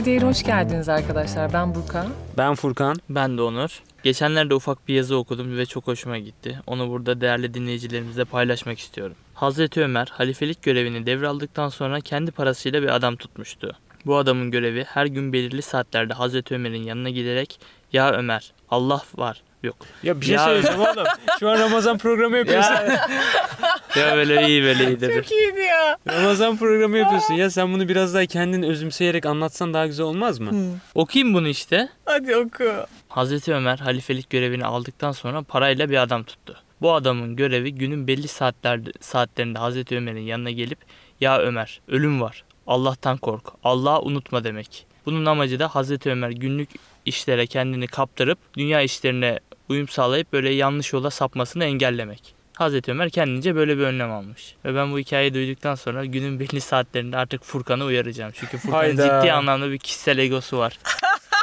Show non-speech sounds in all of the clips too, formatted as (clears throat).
Radyo Değeri hoş geldiniz arkadaşlar. Ben Burkan. Ben Furkan. Ben de Onur. Geçenlerde ufak bir yazı okudum ve çok hoşuma gitti. Onu burada değerli dinleyicilerimizle paylaşmak istiyorum. Hazreti Ömer halifelik görevini devraldıktan sonra kendi parasıyla bir adam tutmuştu. Bu adamın görevi her gün belirli saatlerde Hazreti Ömer'in yanına giderek "Ya Ömer, Allah var." Yok. Ya bir şey Ya- söyleyeceğim oğlum. Şu an Ramazan programı yapıyorsun. Ya, ya böyle iyi böyle iyi dedi. iyiydi ya. Ramazan programı yapıyorsun. Ya sen bunu biraz daha kendin özümseyerek anlatsan daha güzel olmaz mı? Okuyayım bunu işte. Hadi oku. Hazreti Ömer halifelik görevini aldıktan sonra parayla bir adam tuttu. Bu adamın görevi günün belli saatlerde, saatlerinde Hazreti Ömer'in yanına gelip ya Ömer ölüm var Allah'tan kork Allah'ı unutma demek. Bunun amacı da Hazreti Ömer günlük işlere kendini kaptırıp dünya işlerine uyum sağlayıp böyle yanlış yola sapmasını engellemek. Hazreti Ömer kendince böyle bir önlem almış. Ve ben bu hikayeyi duyduktan sonra günün belli saatlerinde artık Furkan'ı uyaracağım. Çünkü Furkan'ın Hayda. ciddi anlamda bir kişisel egosu var.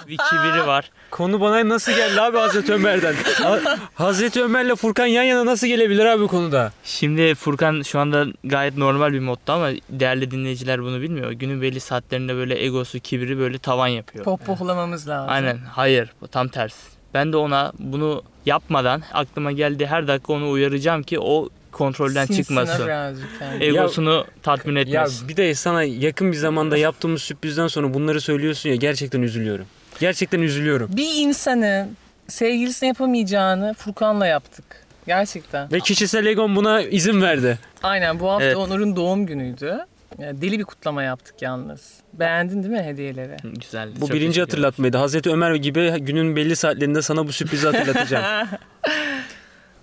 bir kibiri var. (laughs) Konu bana nasıl geldi abi Hazreti Ömer'den? Ha- Hazreti Ömer'le Furkan yan yana nasıl gelebilir abi bu konuda? Şimdi Furkan şu anda gayet normal bir modda ama değerli dinleyiciler bunu bilmiyor. Günün belli saatlerinde böyle egosu, kibri böyle tavan yapıyor. Pohpohlamamız lazım. Aynen. Hayır. bu Tam tersi. Ben de ona bunu yapmadan aklıma geldi her dakika onu uyaracağım ki o kontrolden Sinsine çıkmasın. birazcık yani. Egosunu tatmin Ya etmesin. bir de sana yakın bir zamanda yaptığımız sürprizden sonra bunları söylüyorsun ya gerçekten üzülüyorum. Gerçekten üzülüyorum. Bir insanın sevgilisine yapamayacağını Furkan'la yaptık. Gerçekten. Ve kişisel egom buna izin verdi. Aynen bu hafta Evet. Onur'un doğum günüydü. Deli bir kutlama yaptık yalnız. Beğendin değil mi hediyeleri? Güzel. Bu çok birinci hatırlatmaydı. Hazreti Ömer gibi günün belli saatlerinde sana bu sürprizi hatırlatacağım. (laughs)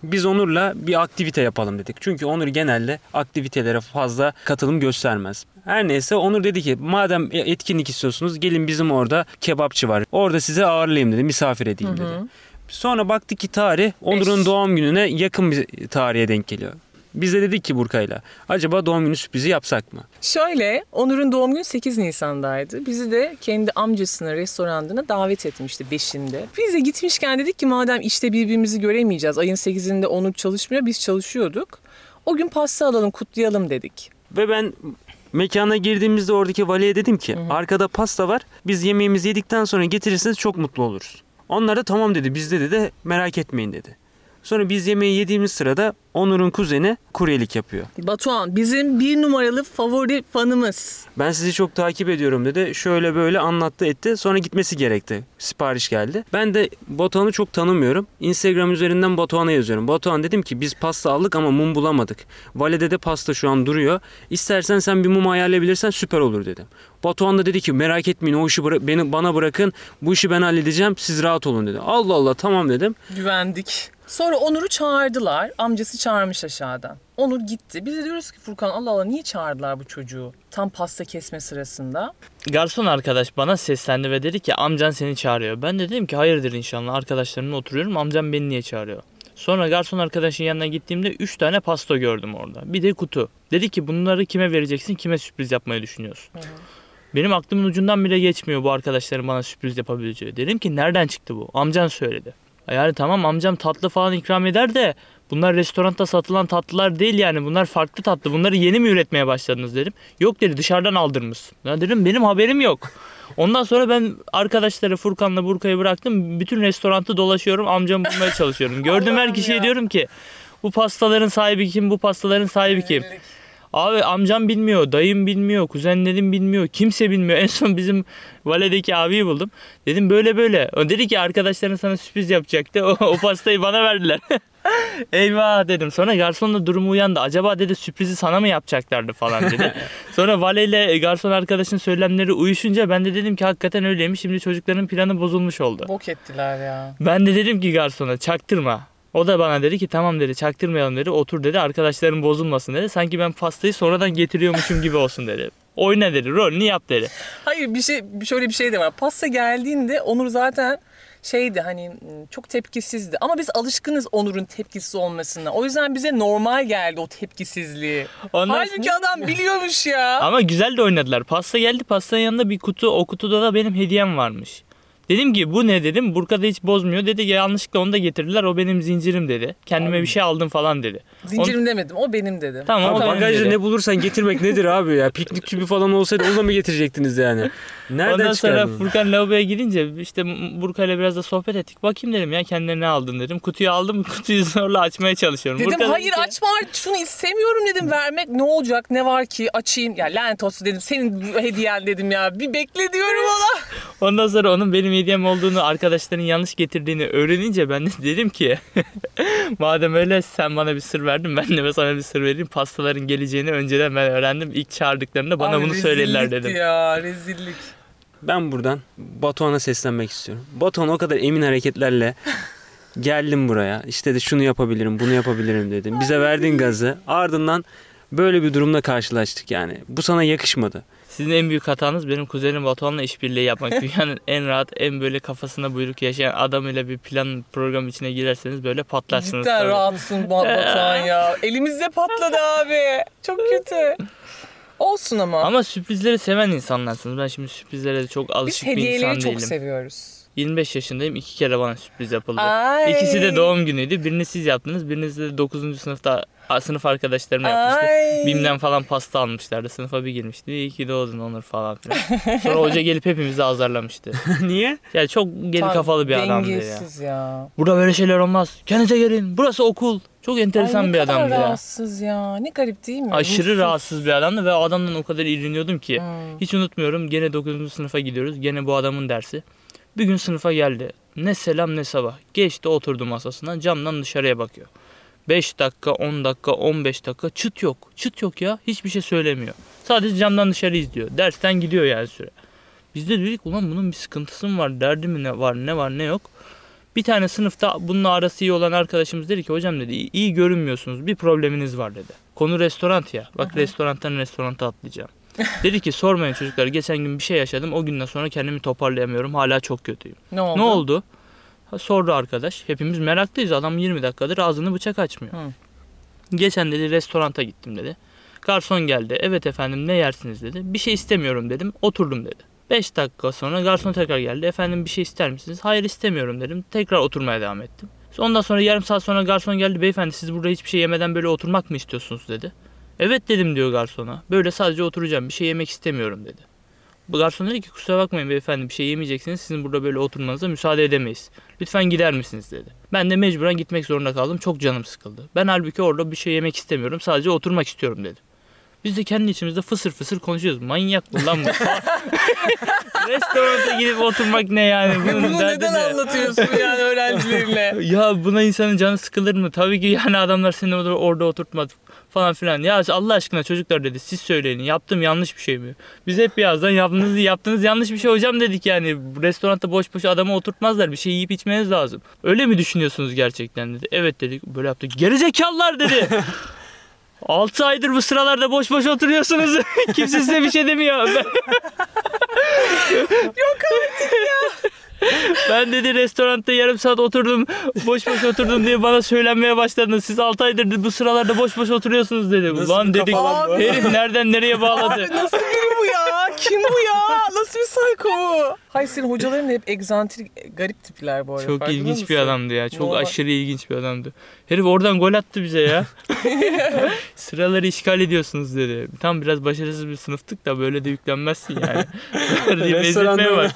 Biz Onur'la bir aktivite yapalım dedik. Çünkü Onur genelde aktivitelere fazla katılım göstermez. Her neyse Onur dedi ki madem etkinlik istiyorsunuz gelin bizim orada kebapçı var. Orada size ağırlayayım dedi. Misafir edeyim dedi. Sonra baktık ki tarih Onur'un doğum gününe yakın bir tarihe denk geliyor. Biz de dedik ki Burkay'la acaba doğum günü sürprizi yapsak mı? Şöyle Onur'un doğum günü 8 Nisan'daydı. Bizi de kendi amcasının restoranına davet etmişti 5'inde. Biz de gitmişken dedik ki madem işte birbirimizi göremeyeceğiz. Ayın 8'inde Onur çalışmıyor biz çalışıyorduk. O gün pasta alalım kutlayalım dedik. Ve ben mekana girdiğimizde oradaki valiye dedim ki arkada pasta var. Biz yemeğimizi yedikten sonra getirirseniz çok mutlu oluruz. Onlar da tamam dedi. Bizde dedi merak etmeyin dedi. Sonra biz yemeği yediğimiz sırada Onur'un kuzeni kuryelik yapıyor. Batuhan bizim bir numaralı favori fanımız. Ben sizi çok takip ediyorum dedi. Şöyle böyle anlattı etti. Sonra gitmesi gerekti. Sipariş geldi. Ben de Batuhan'ı çok tanımıyorum. Instagram üzerinden Batuhan'a yazıyorum. Batuhan dedim ki biz pasta aldık ama mum bulamadık. Valide de pasta şu an duruyor. İstersen sen bir mum ayarlayabilirsen süper olur dedim. Batuhan da dedi ki merak etmeyin o işi bıra- beni bana bırakın. Bu işi ben halledeceğim. Siz rahat olun dedi. Allah Allah tamam dedim. Güvendik. Sonra Onur'u çağırdılar. Amcası çağırmış aşağıdan. Onur gitti. Biz de diyoruz ki Furkan Allah Allah niye çağırdılar bu çocuğu? Tam pasta kesme sırasında. Garson arkadaş bana seslendi ve dedi ki amcan seni çağırıyor. Ben de dedim ki hayırdır inşallah arkadaşlarımla oturuyorum amcam beni niye çağırıyor. Sonra garson arkadaşın yanına gittiğimde 3 tane pasta gördüm orada. Bir de kutu. Dedi ki bunları kime vereceksin kime sürpriz yapmayı düşünüyorsun. Benim aklımın ucundan bile geçmiyor bu arkadaşların bana sürpriz yapabileceği. Dedim ki nereden çıktı bu? Amcan söyledi. Yani tamam amcam tatlı falan ikram eder de bunlar restoranda satılan tatlılar değil yani bunlar farklı tatlı. Bunları yeni mi üretmeye başladınız dedim. Yok dedi dışarıdan aldırmışsın. Ya dedim benim haberim yok. Ondan sonra ben arkadaşları Furkan'la Burka'yı bıraktım. Bütün restoranı dolaşıyorum. Amcamı bulmaya çalışıyorum. (laughs) Gördüğüm her kişiye ya. diyorum ki bu pastaların sahibi kim? Bu pastaların sahibi kim? Abi amcam bilmiyor, dayım bilmiyor, kuzenlerim bilmiyor, kimse bilmiyor. (laughs) En son bizim valedeki abiyi buldum. Dedim böyle böyle. O dedi ki arkadaşların sana sürpriz yapacaktı. (laughs) O, o pastayı bana verdiler. (laughs) Eyvah dedim. Sonra garsonla durumu uyandı. Acaba dedi sürprizi sana mı yapacaklardı falan dedi. Sonra valeyle garson arkadaşın söylemleri uyuşunca ben de dedim ki hakikaten öyleymiş. Şimdi çocukların planı bozulmuş oldu. Bok ettiler ya. Ben de dedim ki garsona çaktırma. O da bana dedi ki tamam dedi çaktırmayalım dedi. Otur dedi arkadaşların bozulmasın dedi. Sanki ben pastayı sonradan getiriyormuşum gibi olsun dedi. Oyna dedi rolünü yap dedi. Hayır bir şey şöyle bir şey de var. Pasta geldiğinde Onur zaten şeydi hani çok tepkisizdi. Ama biz alışkınız Onur'un tepkisiz olmasına. O yüzden bize normal geldi o tepkisizliği. Ondan Halbuki adam biliyormuş ya. Ama güzel de oynadılar. Pasta geldi pastanın yanında bir kutu o kutuda da benim hediyem varmış. Dedim ki bu ne dedim. Burka da hiç bozmuyor. Dedi yanlışlıkla onu da getirdiler. O benim zincirim dedi. Kendime bir şey aldım falan dedi. Zincirim demedim. O benim dedim. Tamam o Abi benim bagajda dedi. ne bulursan getirmek nedir abi ya? Piknik tüpü falan olsaydı onu da mı getirecektiniz yani? Nereden Ondan sonra? Furkan lavaboya gidince işte Burka ile biraz da sohbet ettik. Bakayım dedim ya kendine ne aldın dedim. Kutuyu aldım (laughs) kutuyu zorla açmaya çalışıyorum. Dedim Burka dedi hayır ki- açma şunu istemiyorum dedim vermek ne olacak ne var ki açayım ya lanet olsun dedim senin hediyen dedim ya bir bekle diyorum ona. Ondan sonra onun benim hediyem olduğunu arkadaşların yanlış getirdiğini öğrenince ben de dedim ki (laughs) madem öyle sen bana bir sır verdin ben de sana bir sır vereyim. Pastaların geleceğini önceden ben öğrendim. İlk çağırdıklarında bana Abi bunu söylediler dedim. ya rezillik. Ben buradan Batuhan'a seslenmek istiyorum. Batuhan o kadar emin hareketlerle (laughs) geldim buraya. İşte de şunu yapabilirim, bunu yapabilirim dedim. Bize verdiğin gazı. Ardından böyle bir durumla karşılaştık yani. Bu sana yakışmadı. Sizin en büyük hatanız benim kuzenim Batuhan'la işbirliği yapmak. (laughs) Dünyanın en rahat, en böyle kafasına buyruk yaşayan adamıyla bir plan program içine girerseniz böyle patlarsınız. Cidden tabii. rahatsın Ba- Batuhan ya. (laughs) Elimizde patladı abi. Çok kötü. Olsun ama. Ama sürprizleri seven insanlarsınız. Ben şimdi sürprizlere çok Biz alışık bir hediyeleri insan çok değilim. seviyoruz. 25 yaşındayım. iki kere bana sürpriz yapıldı. Ay. İkisi de doğum günüydü. Birini siz yaptınız. Biriniz de 9. sınıfta sınıf arkadaşlarım yapmıştı. Ay. Bim'den falan pasta almışlardı. Sınıfa bir girmişti. İyi ki doğdun Onur falan filan. Sonra hoca gelip hepimizi azarlamıştı. (laughs) Niye? Yani çok geri Tam kafalı bir adamdı ya. Dengesiz ya. Burada böyle şeyler olmaz. Kendinize gelin. Burası okul. Çok enteresan Ay, ne bir kadar adamdı ya. rahatsız ya. Ne garip değil mi? Aşırı Mutsuz. rahatsız bir adamdı ve o adamdan o kadar iğreniyordum ki. Hmm. Hiç unutmuyorum. Gene 9. sınıfa gidiyoruz. Gene bu adamın dersi. Bir gün sınıfa geldi. Ne selam ne sabah. Geçti oturdu masasına. Camdan dışarıya bakıyor. 5 dakika, 10 dakika, 15 dakika çıt yok. Çıt yok ya. Hiçbir şey söylemiyor. Sadece camdan dışarı izliyor. Dersten gidiyor yani süre. Biz de dedik ulan bunun bir sıkıntısı mı var? Derdi mi ne var? Ne var ne yok? Bir tane sınıfta bununla arası iyi olan arkadaşımız dedi ki hocam dedi iyi, görünmüyorsunuz. Bir probleminiz var dedi. Konu restoran ya. Bak restorantan restoranta atlayacağım. Dedi ki sormayın çocuklar geçen gün bir şey yaşadım. O günden sonra kendimi toparlayamıyorum. Hala çok kötüyüm. Ne oldu? Ne oldu? Sordu arkadaş. Hepimiz meraklıyız. Adam 20 dakikadır ağzını bıçak açmıyor. Hı. Geçen dedi restoranta gittim dedi. Garson geldi. Evet efendim ne yersiniz dedi. Bir şey istemiyorum dedim. Oturdum dedi. 5 dakika sonra garson tekrar geldi. Efendim bir şey ister misiniz? Hayır istemiyorum dedim. Tekrar oturmaya devam ettim. Ondan sonra yarım saat sonra garson geldi. Beyefendi siz burada hiçbir şey yemeden böyle oturmak mı istiyorsunuz dedi. Evet dedim diyor garsona. Böyle sadece oturacağım. Bir şey yemek istemiyorum dedi. Garson dedi ki kusura bakmayın beyefendi bir şey yemeyeceksiniz. Sizin burada böyle oturmanıza müsaade edemeyiz. Lütfen gider misiniz dedi. Ben de mecburen gitmek zorunda kaldım. Çok canım sıkıldı. Ben halbuki orada bir şey yemek istemiyorum. Sadece oturmak istiyorum dedim. Biz de kendi içimizde fısır fısır konuşuyoruz. Manyak mı lan bu? (laughs) Restoranta gidip oturmak ne yani? Bunun Bunu neden ne? anlatıyorsun yani öğrencilerine? (laughs) Ya buna insanın canı sıkılır mı? Tabii ki yani adamlar seni orada, orada oturtmadı falan filan. Ya Allah aşkına çocuklar dedi siz söyleyin yaptım yanlış bir şey mi? Biz hep birazdan yaptığınız, yaptığınız yanlış bir şey hocam dedik yani. Restoranda boş boş adamı oturtmazlar bir şey yiyip içmeniz lazım. Öyle mi düşünüyorsunuz gerçekten dedi. Evet dedik böyle yaptık. Gerizekalılar dedi. (laughs) 6 aydır bu sıralarda boş boş oturuyorsunuz. (laughs) Kimse size bir şey demiyor. (laughs) Yok artık ya. Ben dedi restoranda yarım saat oturdum. Boş boş oturdum diye bana söylenmeye başladınız. Siz 6 aydır bu sıralarda boş boş oturuyorsunuz dedi. Nasıl Ulan bir dedik. Herif nereden nereye bağladı? Abi nasıl biri bu ya? Kim bu ya? Nasıl bir psycho bu? Hayır senin hocaların hep egzantrik, garip tipler bu arada. Çok farkında ilginç bir mısın? adamdı ya. Çok Normal. aşırı ilginç bir adamdı. Herif oradan gol attı bize ya. (laughs) Sıraları işgal ediyorsunuz dedi. Tam biraz başarısız bir sınıftık da böyle de yüklenmezsin yani. diye benzetmeye bak.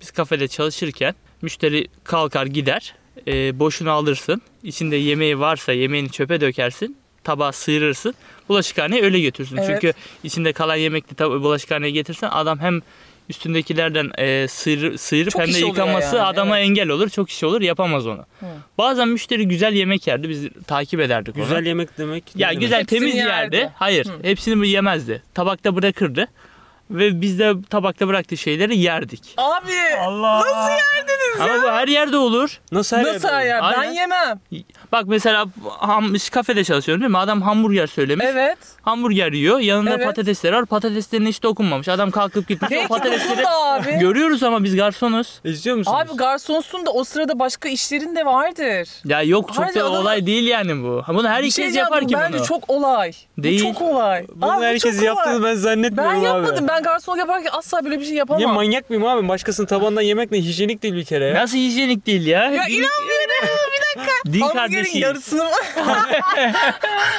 Biz kafede çalışırken müşteri kalkar gider. E, boşuna alırsın. İçinde yemeği varsa yemeğini çöpe dökersin. Tabağı sıyırırsın. Bulaşıkhaneye öyle götürsün. Evet. Çünkü içinde kalan yemekli tab- bulaşıkhaneye getirsen adam hem üstündekilerden e, sıyır, sıyırıp Çok hem de yıkaması yani, adama evet. engel olur. Çok iş olur yapamaz onu. Hı. Bazen müşteri güzel yemek yerdi. Biz takip ederdik onu. Güzel yemek demek. Ya demek? güzel Hepsini temiz yerdi. yerdi. Hayır, Hı. hepsini yemezdi. Tabakta bırakırdı. Ve biz de tabakta bıraktığı şeyleri yerdik. Abi Allah. Nasıl yerdiniz Ama bu her yerde olur. Nasıl her nasıl yerde? ya? Ben Aynen. yemem. Bak mesela ham, kafede çalışıyorum değil mi? Adam hamburger söylemiş. Evet. Hamburger yiyor. Yanında Evet. patatesleri var. Patateslerine hiç dokunmamış. Adam kalkıp gitmiş. Peki o patatesleri dokundu abi. görüyoruz ama biz garsonuz. İzliyor musunuz? Abi garsonsun da o sırada başka işlerin de vardır. Ya yok çok Hadi da adamı- olay değil yani bu. Ha, Bunu Bir herkes şey yapar diyeceğim, ki bence bunu. çok olay. Değil. Bu çok olay. Bunu Abi bu herkes çok yaptığını olay. ben zannetmiyorum Ben abi. yapmadım. Ben garsonluk yaparken asla böyle bir şey yapamam. Ya manyak mıyım abi? Başkasının tabandan yemek ne? Hijyenik değil bir kere. Nasıl hijyenik değil ya? Ya inanmıyorum. Din Hamburgerin kardeşi. yarısını?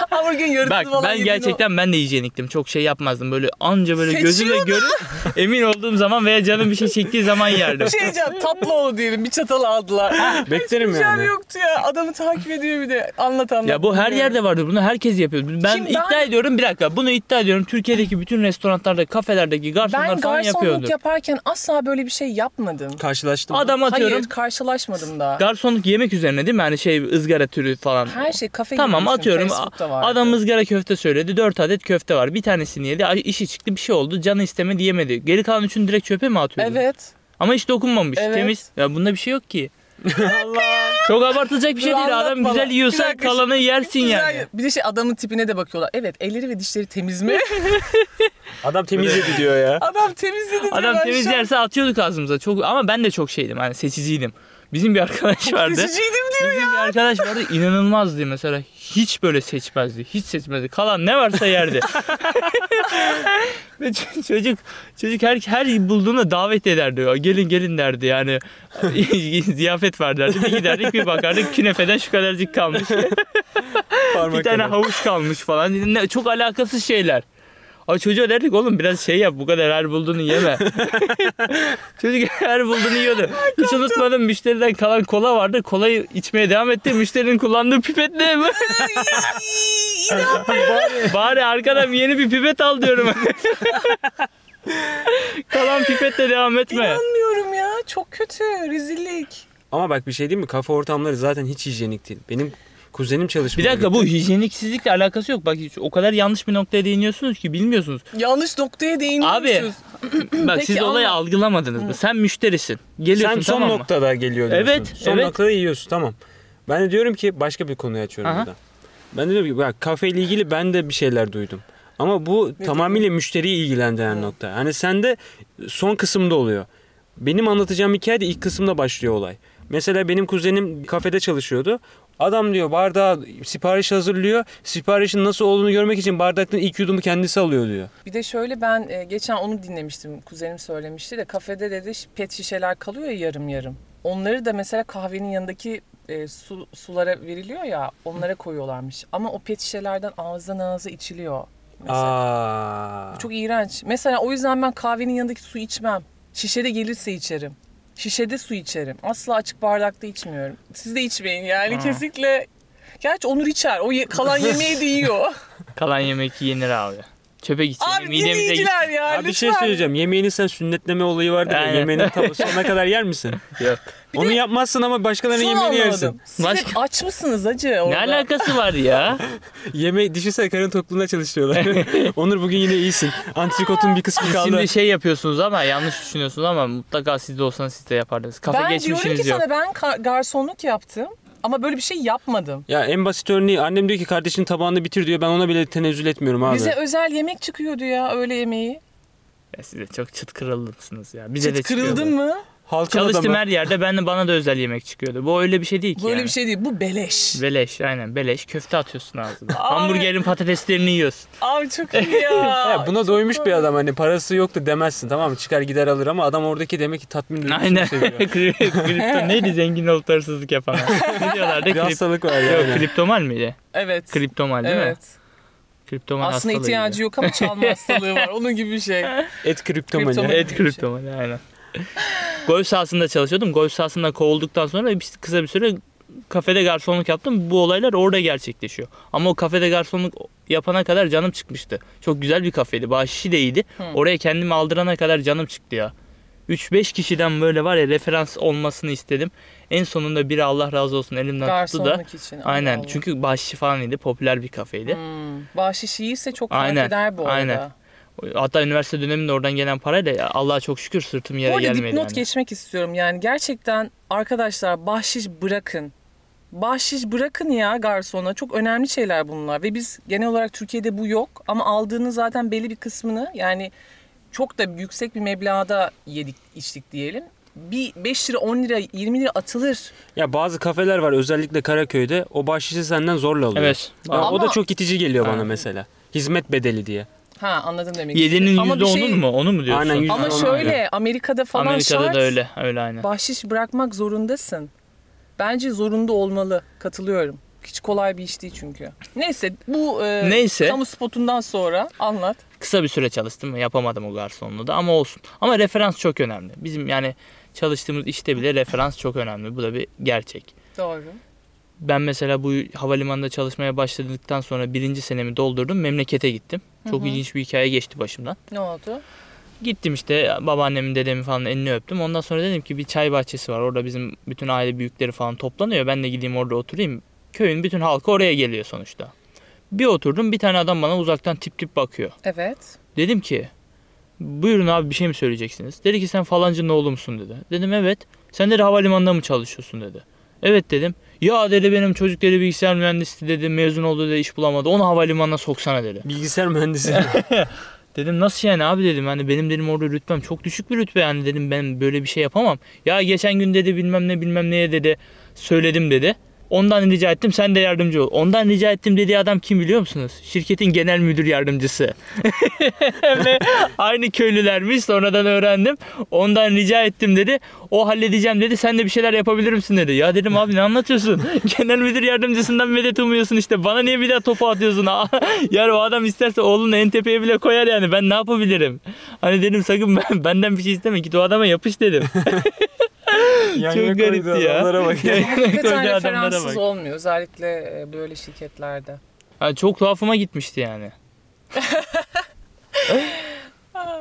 Hamburgerin (laughs) yarısını Bak falan ben yedin o- gerçekten ben de hijyeniktim. Çok şey yapmazdım. Böyle anca böyle gözümle da. görüp (laughs) emin olduğum zaman veya canım bir şey çektiği zaman yerdim. Bir şey diyeceğim. Tatlı oldu diyelim. Bir çatal aldılar. Beklerim Hiçbir yani. şey yoktu ya. Adamı takip ediyor bir de. Anlat anlat. Ya bu her Bilmiyorum. yerde vardır. Bunu herkes yapıyor. Ben Şimdi iddia ben- ediyorum bir dakika. Bunu iddia ediyorum. Türkiye'deki bütün restoranlarda, kafelerdeki garsonlar Ben falan yapıyordur. garsonluk yaparken asla böyle bir şey yapmadım. Karşılaştım. Adam atıyorum. Hayır karşılaşmadım da. Garsonluk yemek üzerine değil mi? Hani şey ızgara türü falan. Her şey kafe Tamam gibi atıyorum. Adam ızgara köfte söyledi. 4 adet köfte var. Bir tanesini yedi. İşi çıktı bir şey oldu. Canı istemedi yemedi. Geri kalan üçünü direkt çöpe mi atıyordu? Evet. Ama hiç dokunmamış. Evet. Temiz. Ya bunda bir şey yok ki. (laughs) Çok abartılacak bir şey değil. Adam bana. güzel yiyorsa dakika, kalanı yersin Güzel. yani. Bir de şey adamın tipine de bakıyorlar. Evet elleri ve dişleri temiz mi? (laughs) Adam temizledi diyor ya. Adam temizledi diyor. Adam temiz yerse atıyorduk ağzımıza. Çok ama ben de çok şeydim. Hani seçiciydim. Bizim bir arkadaş vardı. Seçiciydim diyor Bizim bir arkadaş vardı inanılmazdı mesela. Hiç böyle seçmezdi. Hiç seçmezdi. Kalan ne varsa yerdi. (laughs) Ve ç- çocuk çocuk her her bulduğunda davet ederdi. Ya, Gelin gelin derdi yani. (laughs) Ziyafet var derdi. Bir giderdik bir bakardık künefeden şu kadarcık kalmış. (laughs) Parmak bir tane kadar. havuç kalmış falan. Ne- Çok alakasız şeyler. Ama çocuğa derdik oğlum biraz şey yap bu kadar her bulduğunu yeme. (laughs) Çocuk her bulduğunu yiyordu. Hiç unutmadım müşteriden kalan kola vardı. Kolayı içmeye devam etti. Müşterinin kullandığı pipetle bari, (laughs) bari arkadan yeni bir pipet al diyorum. (laughs) kalan pipetle devam etme. İnanmıyorum ya. Çok kötü. Rezillik. Ama bak bir şey değil mi? Kafe ortamları zaten hiç hijyenik değil. Benim kuzenim Bir çalışmıyor. dakika bu hijyeniksizlikle alakası yok. Bak hiç- o kadar yanlış bir noktaya değiniyorsunuz ki bilmiyorsunuz. Yanlış noktaya değiniyormuşuz. Abi (clears throat) bak Peki siz olayı ama- algılamadınız mı? Sen müşterisin. Geliyorsun Sen son tamam mı? noktada geliyor diyorsun. Evet, Son evet. noktada yiyorsun tamam. Ben de diyorum ki başka bir konuyu açıyorum Aha. burada. Ben de diyorum ki bak kafeyle ilgili ben de bir şeyler duydum. Ama bu tamamıyla müşteriyi ilgilendiren nokta. Hani sende son kısımda oluyor. Benim anlatacağım hikaye de ilk kısımda başlıyor olay. Mesela benim kuzenim kafede çalışıyordu. Adam diyor bardağa sipariş hazırlıyor. Siparişin nasıl olduğunu görmek için bardaktan ilk yudumu kendisi alıyor diyor. Bir de şöyle ben e, geçen onu dinlemiştim. Kuzenim söylemişti de kafede dedi pet şişeler kalıyor ya yarım yarım. Onları da mesela kahvenin yanındaki e, su, sulara veriliyor ya onlara koyuyorlarmış. Ama o pet şişelerden ağızdan ağza içiliyor. Mesela. Aa. Çok iğrenç. Mesela o yüzden ben kahvenin yanındaki su içmem. Şişede gelirse içerim. Şişede su içerim. Asla açık bardakta içmiyorum. Siz de içmeyin yani Ha. kesinlikle. Gerçi Onur içer. O ye- kalan yemeği de yiyor. (laughs) Kalan yemek yenir abi. Çöpe gitsin. Abi midemize gitsin. dinleyiciler ya Abi bir şey söyleyeceğim. Yemeğini sen sünnetleme olayı vardır ya. Aynen. Yemeğinin (laughs) tam sonuna kadar yer misin? Yok. Bir Onu de- yapmazsın ama başkalarının Şunu yemeğini anlamadım. yersin. Siz Başka- hep aç mısınız acı Ne orada? alakası var ya? (laughs) Yemeği düşünsene karın tokluğuna çalışıyorlar. (laughs) Onur bugün yine iyisin. Antrikotun bir kısmı kaldı. Şimdi şey yapıyorsunuz ama yanlış düşünüyorsunuz ama mutlaka siz de olsanız siz de yapardınız. Kafe ben diyorum ki geçmişiniz yok. sana ben ka- garsonluk yaptım. Ama böyle bir şey yapmadım. Ya en basit örneği annem diyor ki kardeşinin tabağını bitir diyor. Ben ona bile tenezzül etmiyorum abi. Bize özel yemek çıkıyordu ya öğle yemeği. Ya siz de çok çıt kırıldınız ya. Bize de Çıt kırıldın çıkıyordu. mı? Halkın Çalıştığım adamı. her yerde ben de bana da özel yemek çıkıyordu. Bu öyle bir şey değil ki Böyle yani. bir şey değil. Bu beleş. Beleş aynen beleş köfte atıyorsun ağzına. (laughs) Hamburgerin patateslerini yiyorsun. Abi çok iyi ya. (laughs) Ya buna Çok doymuş bir adam hani parası yoktu demezsin tamam mı? Çıkar gider alır ama adam oradaki demek ki tatmin Aynen. (laughs) Kripto neydi zengin olup hırsızlık yapan? ne diyorlardı? Bir Krip... hastalık var Yok yani. kriptomal miydi? Evet. Kriptomal değil mi? evet. Kriptomal Aslında hastalığı ihtiyacı gibi. yok ama çalma hastalığı var. Onun gibi bir şey. Et kriptomani. Kriptomani. Evet kriptomal aynen. Golf sahasında çalışıyordum. Golf sahasında kovulduktan sonra bir- kısa bir süre kafede garsonluk yaptım. Bu olaylar orada gerçekleşiyor. Ama o kafede garsonluk yapana kadar canım çıkmıştı. Çok güzel bir kafeydi. Bahşişi de iyiydi. Hı. Oraya kendimi aldırana kadar canım çıktı ya. 3-5 kişiden böyle var ya referans olmasını istedim. En sonunda biri Allah razı olsun elimden tuttu da. Garsonluk için. Allah Aynen. Allah. Çünkü bahşişi falan iyiydi. Popüler bir kafeydi. Hmm. Bahşiş iyiyse çok Aynen, fark eder bu arada. aynen. Hatta üniversite döneminde oradan gelen parayla Allah'a çok şükür sırtım Bu yere arada gelmedi dipnot yani. geçmek istiyorum. Yani gerçekten arkadaşlar bahşiş bırakın. bahşiş bırakın ya garsona. Çok önemli şeyler bunlar ve biz genel olarak Türkiye'de bu yok ama aldığının zaten belli bir kısmını yani çok da yüksek bir meblağda yedik içtik diyelim. Bir 5 lira 10 lira 20 lira atılır. Ya bazı kafeler var özellikle Karaköy'de o bahşişi senden zorla alıyor. Evet. Ya o da Ama- çok itici geliyor bana mesela. Hizmet bedeli diye. Ha anladım demek Yedinin istediğini. Ama yüzde bir şey- onu mu? Onu mu diyorsun? Aynen, yüzde Ama onu şöyle öyle. Amerika'da falan Amerika'da şart da öyle. Öyle aynen. bahşiş bırakmak zorundasın. Bence zorunda olmalı. Katılıyorum. Hiç kolay bir iş değil çünkü. Neyse bu e, Neyse. kamu spotundan sonra anlat. Kısa bir süre çalıştım. Yapamadım o garsonluğu da ama olsun. Ama referans çok önemli. Bizim yani çalıştığımız işte bile referans çok önemli. Bu da bir gerçek. Doğru. Ben mesela bu havalimanında çalışmaya başladıktan sonra birinci senemi doldurdum. Memlekete gittim. Çok Hı hı. ilginç bir hikaye geçti başımdan. Ne oldu? Gittim işte babaannemin dedemin falan elini öptüm. Ondan sonra dedim ki bir çay bahçesi var. Orada bizim bütün aile büyükleri falan toplanıyor. Ben de gideyim orada oturayım. Köyün bütün halkı oraya geliyor sonuçta. Bir oturdum bir tane adam bana uzaktan tip tip bakıyor. Evet. Dedim ki buyurun abi bir şey mi söyleyeceksiniz? Dedi ki sen falancının oğlu musun dedi. Dedim evet. Sen de havalimanında mı çalışıyorsun dedi. Evet dedim. Ya dedi benim çocuk dedi bilgisayar mühendisi dedi mezun oldu dedi iş bulamadı. Onu havalimanına soksana dedi. Bilgisayar mühendisi. (laughs) Dedim nasıl yani abi dedim hani benim dedim orada rütbem çok düşük bir rütbe yani dedim ben böyle bir şey yapamam. Ya geçen gün dedi bilmem ne bilmem neye dedi söyledim dedi. Ondan rica ettim sen de yardımcı ol. Ondan rica ettim dediği adam kim biliyor musunuz? Şirketin genel müdür yardımcısı. (laughs) De aynı köylülermiş sonradan öğrendim. Ondan rica ettim dedi. O halledeceğim dedi. Sen de bir şeyler yapabilir misin dedi. Ya dedim abi ne anlatıyorsun? (laughs) genel müdür yardımcısından medet umuyorsun işte. Bana niye bir daha topu atıyorsun? (laughs) yani o adam isterse oğlunu en tepeye bile koyar yani. Ben ne yapabilirim? Hani dedim sakın ben, benden bir şey isteme. Git o adama yapış dedim. (laughs) Yan Çok garipti ya. adamlara bak. (laughs) Hakikaten Koyduğu adamlara referanssız bak. olmuyor. Özellikle e, böyle şirketlerde. Ha, çok tuhafıma gitmişti yani. (laughs)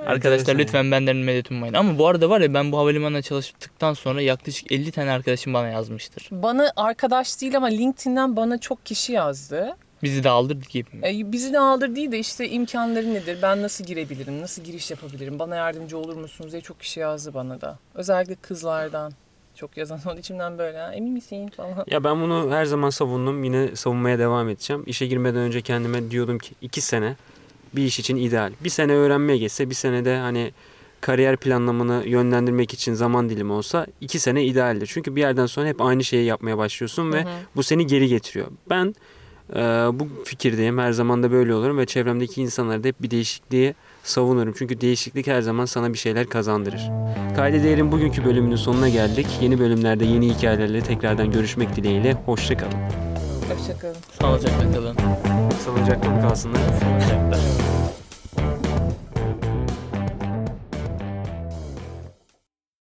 Arkadaşlar lütfen benden medet ummayın. Ama bu arada var ya ben bu havalimanına çalıştıktan sonra yaklaşık 50 tane arkadaşım bana yazmıştır. Bana arkadaş değil ama LinkedIn'den bana çok kişi yazdı. Bizi de aldırdık gibi mi? E, bizi de aldır değil de işte imkanları nedir? Ben nasıl girebilirim? Nasıl giriş yapabilirim? Bana yardımcı olur musunuz diye çok kişi yazdı bana da. Özellikle kızlardan. Çok yazan (laughs) oldu içimden böyle ha, emin misin falan. Ya ben bunu her zaman savundum. Yine savunmaya devam edeceğim. İşe girmeden önce kendime diyordum ki iki sene bir iş için ideal. Bir sene öğrenmeye geçse bir senede hani kariyer planlamını yönlendirmek için zaman dilimi olsa iki sene idealdir. Çünkü bir yerden sonra hep aynı şeyi yapmaya başlıyorsun ve Hı hı. bu seni geri getiriyor. Ben e, bu fikirdeyim. Her zaman da böyle olurum ve çevremdeki insanlara da hep bir değişikliği savunurum. Çünkü değişiklik her zaman sana bir şeyler kazandırır. Kayda Değer'in bugünkü bölümünün sonuna geldik. Yeni bölümlerde yeni hikayelerle tekrardan görüşmek dileğiyle. Hoşçakalın. Hoşçakalın. Sağlıcakla kalın. Sağlıcakla kalsınlar. Sağlıcakla.